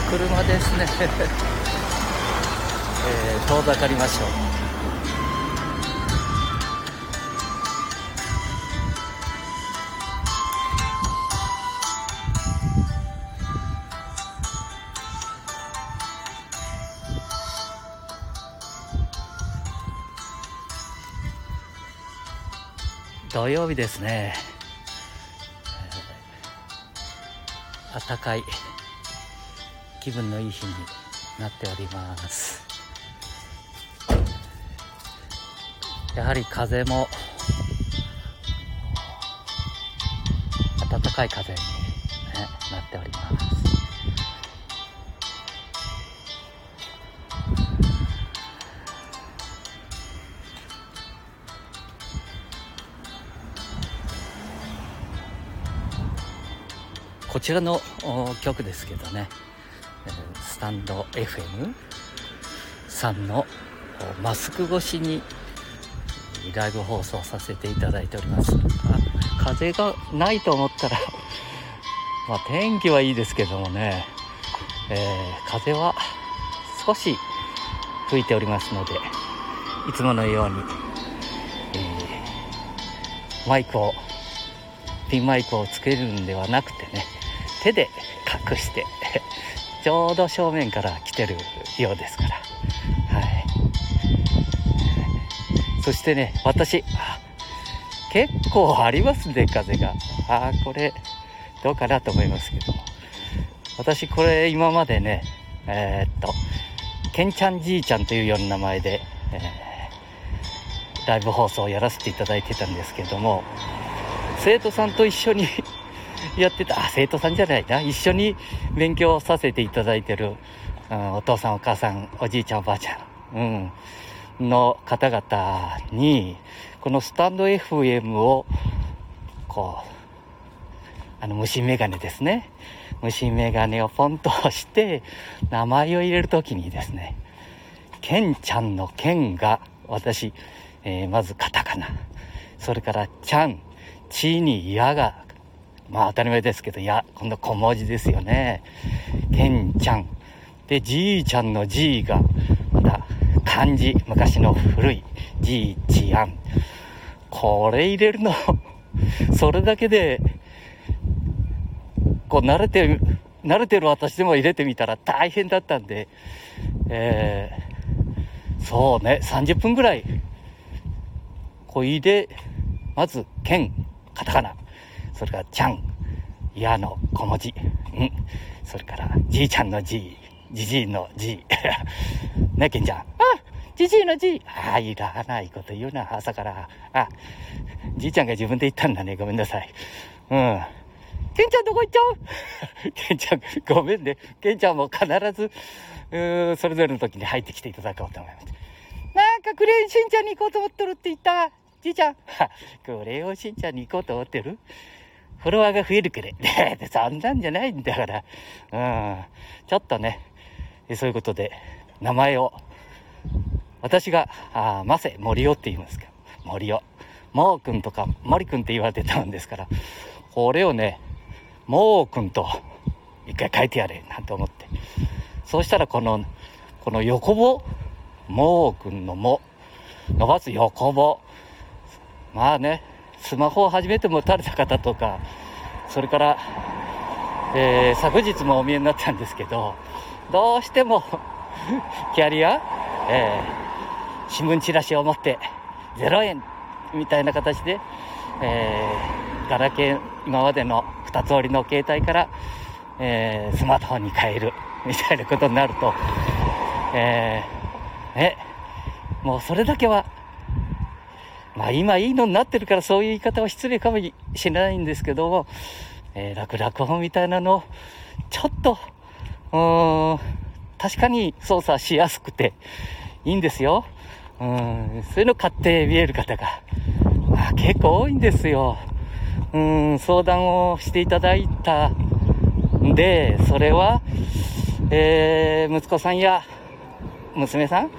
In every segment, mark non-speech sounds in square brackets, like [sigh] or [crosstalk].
な車ですね、[laughs] えー、遠ざかりましょう。土曜日ですね、暖かい。気分のいい日になっております。やはり風も暖かい風に、ね、なっております。こちらの曲ですけどね。スタンド FM さんのマスク越しにライブ放送させていただいております。風がないと思ったら [laughs] まあ天気はいいですけどもね、えー、風は少し吹いておりますのでいつものように、えー、マイクをピンマイクをつけるんではなくてね手で隠してちょうど正面から来てるようですから。はい。そしてね私結構ありますね風が。ああこれどうかなと思いますけど私これ今までねえー、っとけんちゃんじいちゃんというような名前で、えー、ライブ放送をやらせていただいてたんですけども生徒さんと一緒にやってた、生徒さんじゃないな、一緒に勉強させていただいてる、うん、お父さんお母さん、おじいちゃんおばあちゃん、うん、の方々に、このスタンド FM を、こう、あの、虫眼鏡ですね。虫眼鏡をポンと押して、名前を入れるときにですね、ケンちゃんのケンが、私、えー、まずカタカナ。それから、ちゃん、ちにやがまあ当たり前ですけど、いや、今度小文字ですよね。けんちゃん。で、じいちゃんのじいが、また漢字、昔の古い、じいちゃん。これ入れるのそれだけで、こう慣れて、慣れてる私でも入れてみたら大変だったんで、えー、そうね、30分ぐらい、こう入れ、まず、剣、カタカナ。それからちゃん、やの小文字、うん、それからじいちゃんのじい、じじいのじい。[laughs] ね、けんちゃん。あじじいのじい。あ、いらないこと言うな、朝から。あ、じいちゃんが自分で言ったんだね。ごめんなさい。うん。ケンちゃんどこ行っちゃう？[laughs] ケンちゃん、ごめんね。ケンちゃんも必ず、うそれぞれの時に入ってきていただこうと思います。なんかクレヨンしんちゃんに行こうと思ってるって言った？じいちゃん。[laughs] クレヨンしんちゃんに行こうと思ってる？フォロワーが増えるくれ。[laughs] で、そんなんじゃないんだから。うん。ちょっとね、そういうことで、名前を、私が、あマセ、森尾って言いますか。森尾。モー君とか、森君って言われてたんですから、これをね、モー君と、一回書いてやれ、なんて思って。そうしたら、この、この横棒、モー君のも、伸ばす横棒。まあね、スマホを初めて持たれた方とか、それから、えー、昨日もお見えになったんですけど、どうしても [laughs] キャリア、えー、新聞チラシを持って、0円みたいな形で、えー、ガラケー、今までの2つ折りの携帯から、えー、スマートフォンに変える、みたいなことになると、えー、ね、もうそれだけはまあ今いいのになってるからそういう言い方は失礼かもしれないんですけども、えー、楽々本みたいなの、ちょっと、うん、確かに操作しやすくていいんですよ。うん、そういうの買って見える方が、まあ、結構多いんですよ。うん、相談をしていただいたんで、それは、えー、息子さんや娘さん、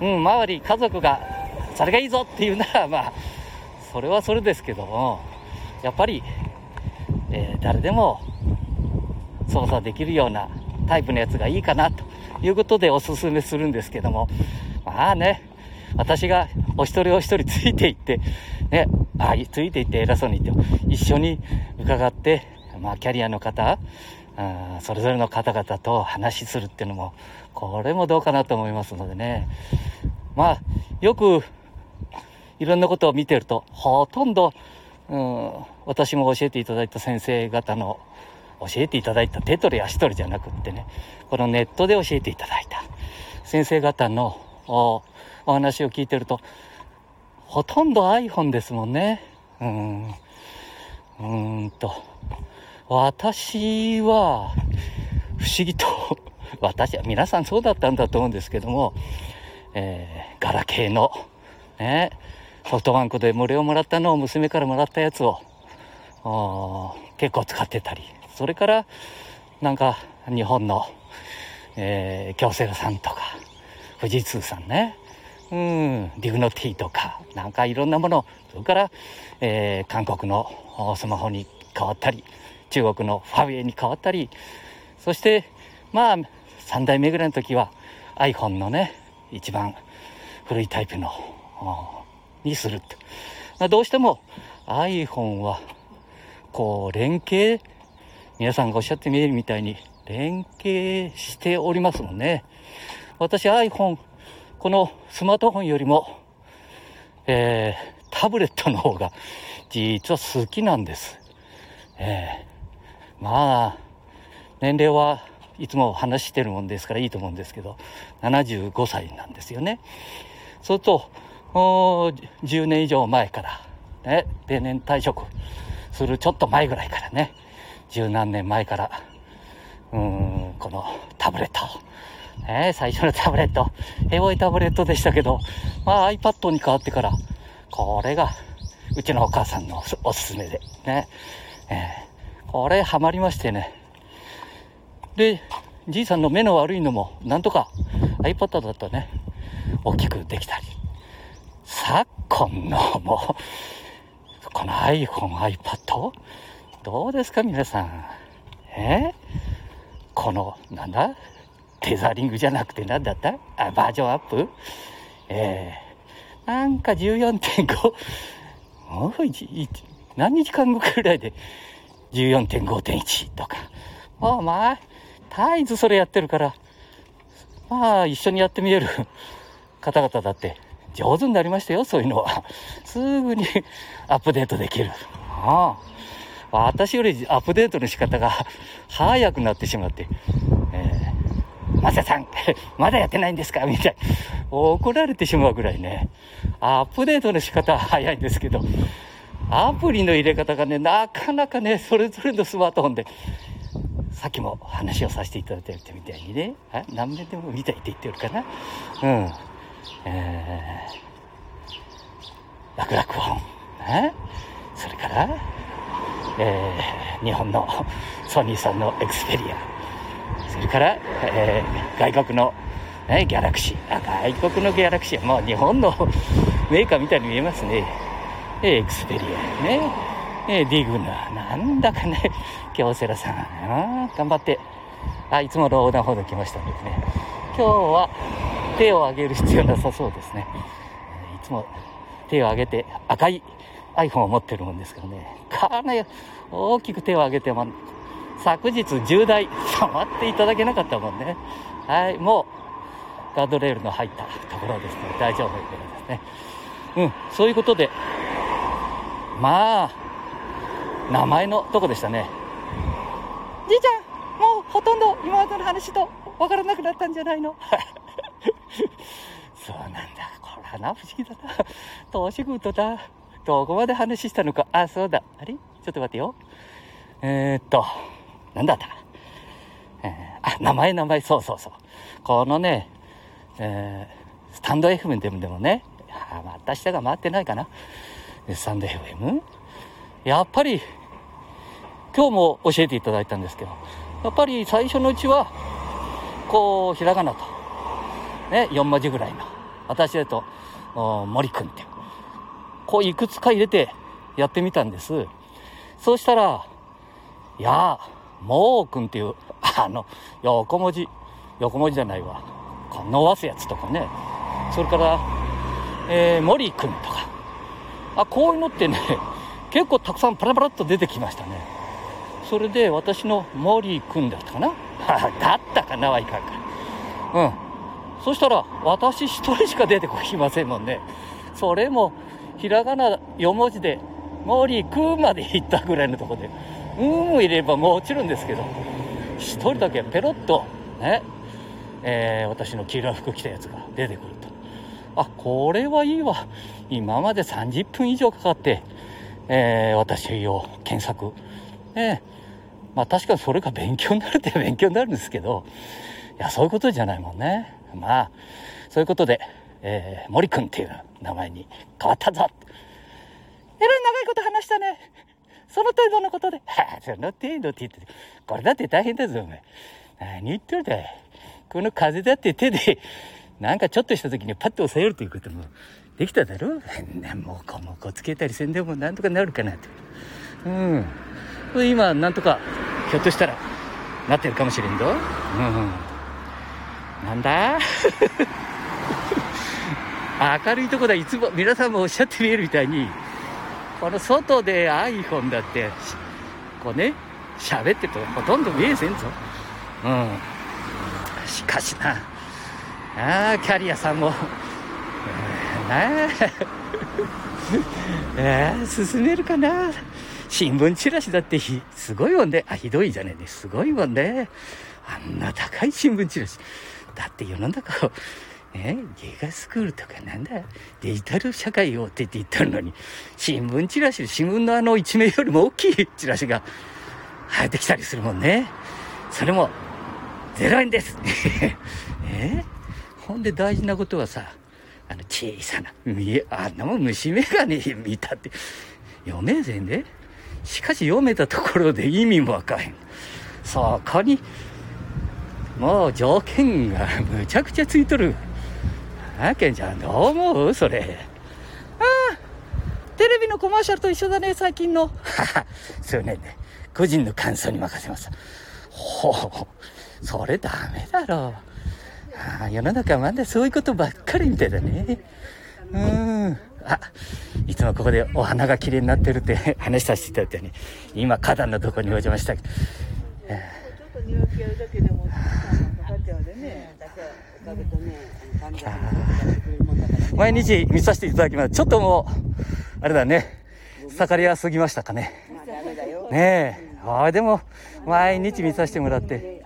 うん、周り、家族がそれがいいぞっていうなら、まあ、それはそれですけども、やっぱり、えー、誰でも操作できるようなタイプのやつがいいかなということでおすすめするんですけども、まあね、私がお一人お一人ついていって、ね、あついていって偉そうに言っても、一緒に伺って、まあ、キャリアの方、あそれぞれの方々と話するっていうのも、これもどうかなと思いますのでね。まあ、よく、いろんなことを見てると、ほとんど、うん、私も教えていただいた先生方の、教えていただいた手取り足取りじゃなくってね、このネットで教えていただいた先生方のお話を聞いてると、ほとんど iPhone ですもんね。うん。うーんと。私は、不思議と [laughs] 私は、皆さんそうだったんだと思うんですけども、えー、ガラケーの、ね、ソフトバンクで無料もらったのを娘からもらったやつを、結構使ってたり、それから、なんか、日本の、えー、京セラさんとか、富士通さんね、うん、ディグノティとか、なんかいろんなもの、それから、えー、韓国のスマホに変わったり、中国のファーウェイに変わったり、そして、まあ、3代目ぐらいの時は iPhone のね、一番古いタイプの、にするって。ま、どうしても iPhone は、こう、連携、皆さんがおっしゃってみるみたいに、連携しておりますもんね。私 iPhone、このスマートフォンよりも、えー、タブレットの方が実は好きなんです。えー、まあ、年齢はいつも話してるもんですからいいと思うんですけど、75歳なんですよね。そうすると、10年以上前から、ね、定年退職するちょっと前ぐらいからね、十何年前から、うん、このタブレット、ね、最初のタブレット、エモいタブレットでしたけど、まあ iPad に変わってから、これが、うちのお母さんのおすすめで、ね、えー、これハマりましてね、で、じいさんの目の悪いのも、なんとか iPad だとね、大きくできたり。昨今のもう、この iPhone、iPad? どうですか皆さん？え？この、なんだ？テザリングじゃなくて何だった？あ、バージョンアップ？えー、なんか14.5、もう何日間後くらいで14.5.1とか。まあまあ、絶えずそれやってるから、まあ、一緒にやってみえる方々だって。上手になりましたよ、そういうのは。[laughs] すぐに [laughs] アップデートできる。ああ。私よりアップデートの仕方が [laughs] 早くなってしまって、えー、マサさん、まだやってないんですか？みたい怒られてしまうぐらいね、アップデートの仕方は早いんですけど、アプリの入れ方がね、なかなかね、それぞれのスマートフォンで。さっきも話をさせていただいたみたいにね、何年でも見たいって言ってるかな。うん。えー、らくらくホン。ね、それから、えー、日本のソニーさんのエクスペリア。それから、えー、外国の、ね、ギャラクシー。あ外国のギャラクシーはもう日本のメーカーみたいに見えますね。エクスペリアね。えー、ディグノ。なんだかね、京セラさん、頑張って、あ、いつもの横断歩道来ましたんでね。今日は手を挙げる必要なさそうですね。いつも手を挙げて赤い iPhone を持ってるもんですからね。かなり大きく手を挙げても、昨日10台触っていただけなかったもんね。はい、もうガードレールの入ったところですね。大丈夫ことですね。うん、そういうことで、まあ、名前のとこでしたねじいちゃんもうほとんど今までの話と分からなくなったんじゃないのこれはな不思議だな。投資君とだ？どこまで話したのか？あそうだ。あれ？ちょっと待ってよ。えー、っと何だった？えー、あ名前名前。そうそうそう。このねえー、スタンド FM でもでもね。あまた下が回ってないかな。スタンド FM やっぱり今日も教えていただいたんですけど、やっぱり最初のうちは、こう、ひらがなと、ね、4文字ぐらいの、私だと、森くんって、こういくつか入れてやってみたんです。そうしたら、いや、もうくんっていう [laughs] あの、横文字、横文字じゃないわ。こう伸ばすやつとかね。それから、えー、森くんとか。あ、こういうのってね、[laughs] 結構たくさんパラパラっと出てきましたね。それで私の森くんだったかな [laughs] だったかなはいかんか。うん。そしたら、私一人しか出てこきませんもんね。それも、ひらがな4文字で、森くんまで行ったぐらいのとこで、うん入れればもう落ちろんですけど、一人だけペロッと、ね、えー、私の黄色い服着たやつが出てくると。あ、これはいいわ。今まで30分以上かかって、えー、私を検索。ね、まあ確かにそれが勉強になるって勉強になるんですけど、いや、そういうことじゃないもんね。まあ、そういうことで、えー、森くんっていう名前に変わったぞ。えらい長いこと話したね。その程度のことで。はあ、その程度って言って、これだって大変だぞ、お前。何言ってるだこの風だって手で、なんかちょっとした時にパッと押さえるということもできただろうもこもこつけたりせんでもなんとかなるかなと。うん。今、なんとか、ひょっとしたら、なってるかもしれんぞ。うん。なんだ？[laughs] 明るいとこだ、いつも、皆さんもおっしゃってみえるみたいに、この外で iPhone だって、こうね、喋ってるとほとんど見えせんぞ。うん。しかしな、ああ、キャリアさんも、えー、なあ、[laughs] 進めるかな。新聞チラシだってすごいもんで、あ、ひどいじゃねえね。すごいもんね。あんな高い新聞チラシ。だって世の中を、ね、芸ガスクールとかなんだ、デジタル社会をって言ってるのに、新聞チラシ、新聞のあの一面よりも大きいチラシが生えてきたりするもんね。それも、0円です。[laughs] え？ほんで大事なことはさ、あの小さな、あんなもん虫眼鏡見たって、読めぜんで、しかし読めたところで意味もわかへん。そこに、もう条件がむちゃくちゃついとる。あけんちゃん、どう思うそれ。ああ、テレビのコマーシャルと一緒だね、最近の。はは、そうねね。個人の感想に任せます。ほう、それダメだろう。ああ、世の中まだそういうことばっかりみたいだね。うん。あ、いつもここでお花が綺麗になってるって話させていただいてね、今花壇のとこにお邪魔したけど、毎日見させていただきます。ちょっともう、あれだね、盛りやすぎましたかね。ねえ、ああ、でも、毎日見させてもらって。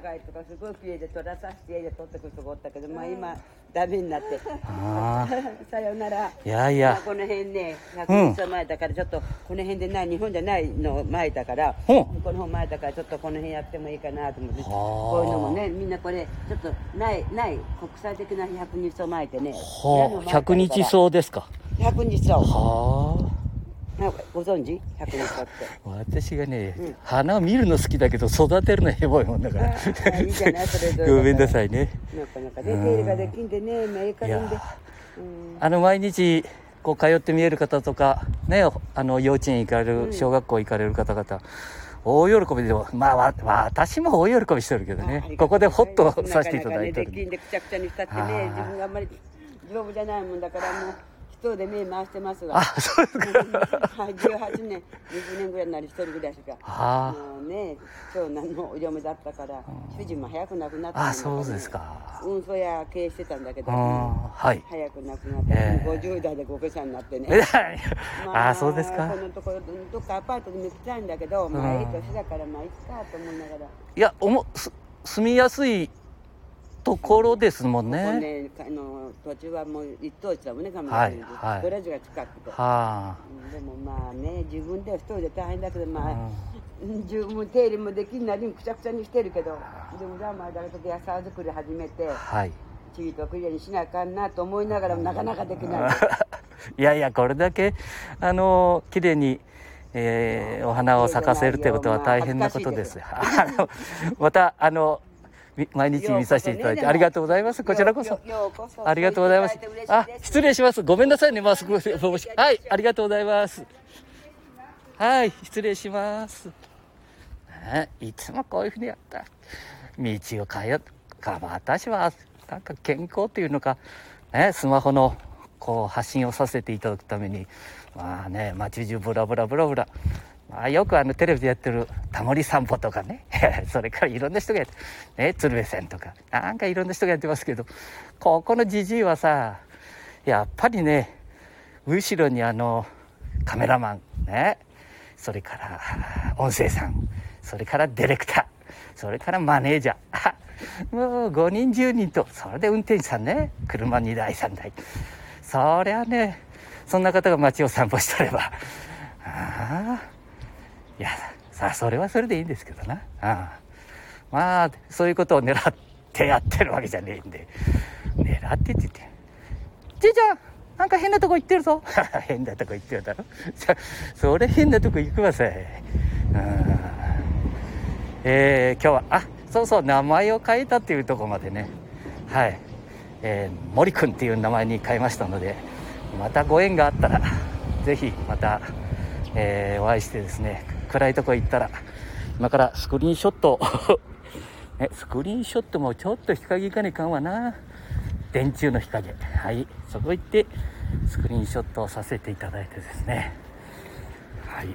貝とかすごい綺麗で撮らさせて家で撮ってくるとこおったけど、まあ今ダメになって。あ [laughs] さよなら。いやいや、まあ、この辺ね100日前だからちょっとこの辺でない日本じゃないの前だから、うん、この辺前だからちょっとこの辺やってもいいかなと思って。こういうのもねみんなこれちょっとないない国際的な百日草巻いてね百日草ですか。百日草はあご存知？百年経って。私がね、うん、花を見るの好きだけど育てるのヘボいもんだから。いいじゃない？それごめんなさいね。なかなかね手入れができんでねまあいいからん。で、あの毎日こう通って見える方とかねあの幼稚園行かれる小学校行かれる方々、うん大喜びでまあ、わ、私も大喜びしてるけどね、ここでホッとさせていただいてる。で。きんでくちゃくちゃにしたってね、自分があんまり丈夫じゃないもんだからもう。人で目回してますが。あそうですか。[laughs] はい18年20年ぐらいになり一人暮らしがあ。もうね長男のお嫁だったから主人も早く亡くなったあそうですか。運送屋経営してたんだけど、はい、早く亡くなって、えー、50代でご家さんになってね。[laughs] まあ、あそうですか。このところどっかアパートで見つけたいんだけど、まあいい年だからまあいつかと思いながら。いやおもす住みやすいところですもんね。ねあの土地はもう一等地だもんね、鎌倉に。はい、ドラジが近くて。はあ、でもまあね、自分では一人で大変だけど、まあ、うん、自分手入れもできんなりくちゃくちゃにしてるけど、でもだまだけ野菜作り始めて、はい、ちびときれいにしなあかんなと思いながらもなかなかできない。[laughs] いやいや、これだけ、あの、きれいに、えー、お花を咲かせるということは大変なことです。[laughs] あのまた、あの、毎日見させていただいてありがとうございます。こちらこそ。ありがとうございます。あ、失礼します。ごめんなさいね。マスク。はい、ありがとうございます。はい、失礼します。いつもこういうふうにやった道を変えか私はなんか健康っていうのか、ね、スマホのこう発信をさせていただくためにまあね街中ブラブラブラブラまあ、よくあのテレビでやってるタモリ散歩とかね。[laughs] それからいろんな人がやってね鶴瓶線とか。なんかいろんな人がやってますけどここのじじいはさやっぱりね後ろにあのカメラマンね。それから音声さん。それからディレクター。それからマネージャー。[laughs] もう5人10人と。それで運転手さんね。車2台3台。そりゃねそんな方が街を散歩してれば。ああいやさあそれはそれでいいんですけどな。ああ。まあそういうことを狙ってやってるわけじゃねえんで。狙ってって言って「じいちゃんなんか変なとこ行ってるぞ。[laughs] 変なとこ行ってるだろ。じゃそれ変なとこ行くわさい。えー、今日はあそうそう名前を変えたっていうとこまでね。はい、えー、森くんっていう名前に変えましたのでまたご縁があったら是非また、えー、お会いしてですね暗いとこ行ったら今からスクリーンショット。[laughs] ね、スクリーンショットもちょっと日陰行かねかんわな。電柱の日陰。はい。そこ行ってスクリーンショットをさせていただいてですね。はい、うん、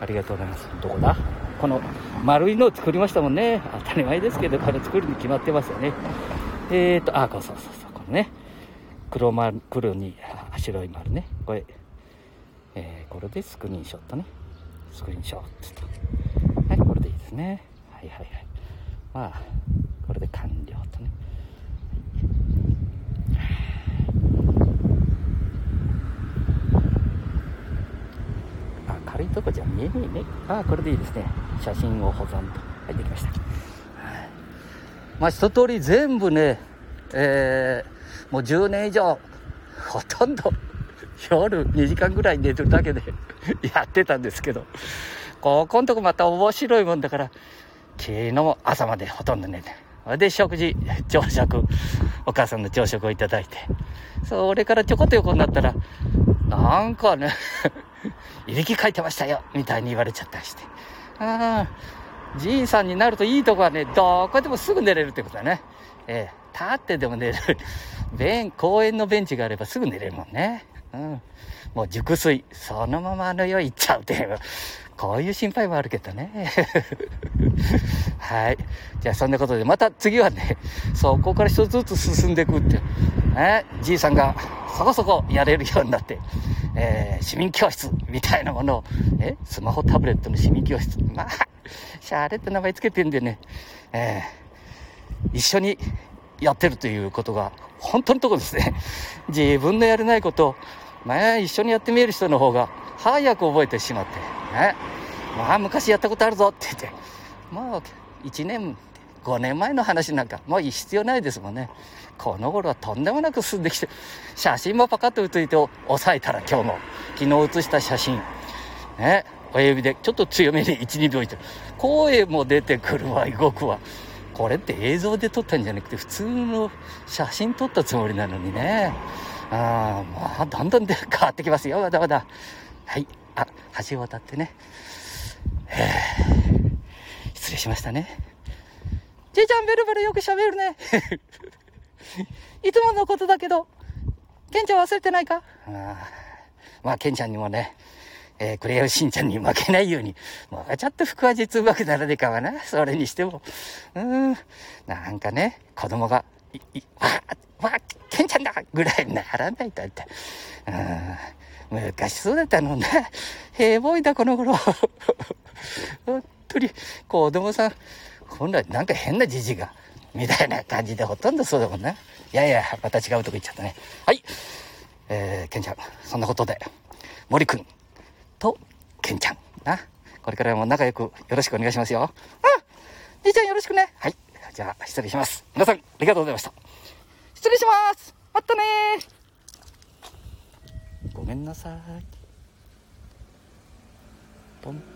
ありがとうございます。どこだ？この丸いのを作りましたもんね。当たり前ですけどこれ作るに決まってますよね。えーとあそうそうそうそう。このね黒丸黒に白い丸ね。これ、えー、これでスクリーンショットね。スクリーンショット。はいこれでいいですね。はいはいはい。まあこれで完了とね。軽いとこじゃ見えねえね。ああこれでいいですね。写真を保存と。はいできました、まあ一通り全部ねえー、もう10年以上ほとんど夜2時間ぐらい寝てるだけで。[laughs] やってたんですけどここんとこまた面白いもんだから昨日も朝までほとんど寝てそれで食事朝食お母さんの朝食をいただいてそれからちょこっと横になったらなんかねいびきかいてましたよみたいに言われちゃったりして。ああ、じいさんになるといいとこはね、どこでもすぐ寝れるってことだね。ええ、立ってでも寝れる。便、公園のベンチがあればすぐ寝れるもんね。うん。もう熟睡、そのままあの世行っちゃうっていう、こういう心配もあるけどね。[laughs] はい。じゃあそんなことで、また次はね、そこから一つずつ進んでいくって。ね、じいさんがそこそこやれるようになって、えー、市民教室みたいなものを、え、スマホタブレットの市民教室。まあ、シャーレって名前つけてんでね、えー、一緒にやってるということが、本当のとこですね。自分のやれないことを、まあ、一緒にやってみる人の方が、早く覚えてしまって、ね。まあ、昔やったことあるぞって言って、まあ、1年、5年前の話なんか、もう必要ないですもんね。この頃はとんでもなく進んできて、写真もパカッと写いて押さえたら今日も、昨日写した写真、ね、親指でちょっと強めに1、2秒いて、声も出てくるわ、動くわ。これって映像で撮ったんじゃなくて、普通の写真撮ったつもりなのにね。あまあ、どんどんで変わってきますよ、まだまだ。はい。あ、橋を渡ってね。失礼しましたね。じいちゃんベルベルよく喋るね。いつものことだけど、ケンちゃん忘れてないか？あまあ、ケンちゃんにもね、えー、クレヨンしんちゃんに負けないように、もうちょっと腹話術うまくならねえかはな。それにしても。うん。なんかね、子供が、い、い、わわケンちゃんだぐらいにならないとって。うん。昔そうだったのね。平凡だ、この頃。本当に、子供さん、本来なんか変なじじが。みたいな感じでほとんどそうだもんね。いやいや、また違うとこ行っちゃったね。はい。えー、ケンちゃん、そんなことで、森くんとケンちゃん、な。これからも仲良くよろしくお願いしますよ。うんじいちゃんよろしくね。はい。じゃあ、失礼します。皆さん、ありがとうございました。失礼しますまたねごめんなさい。ポン。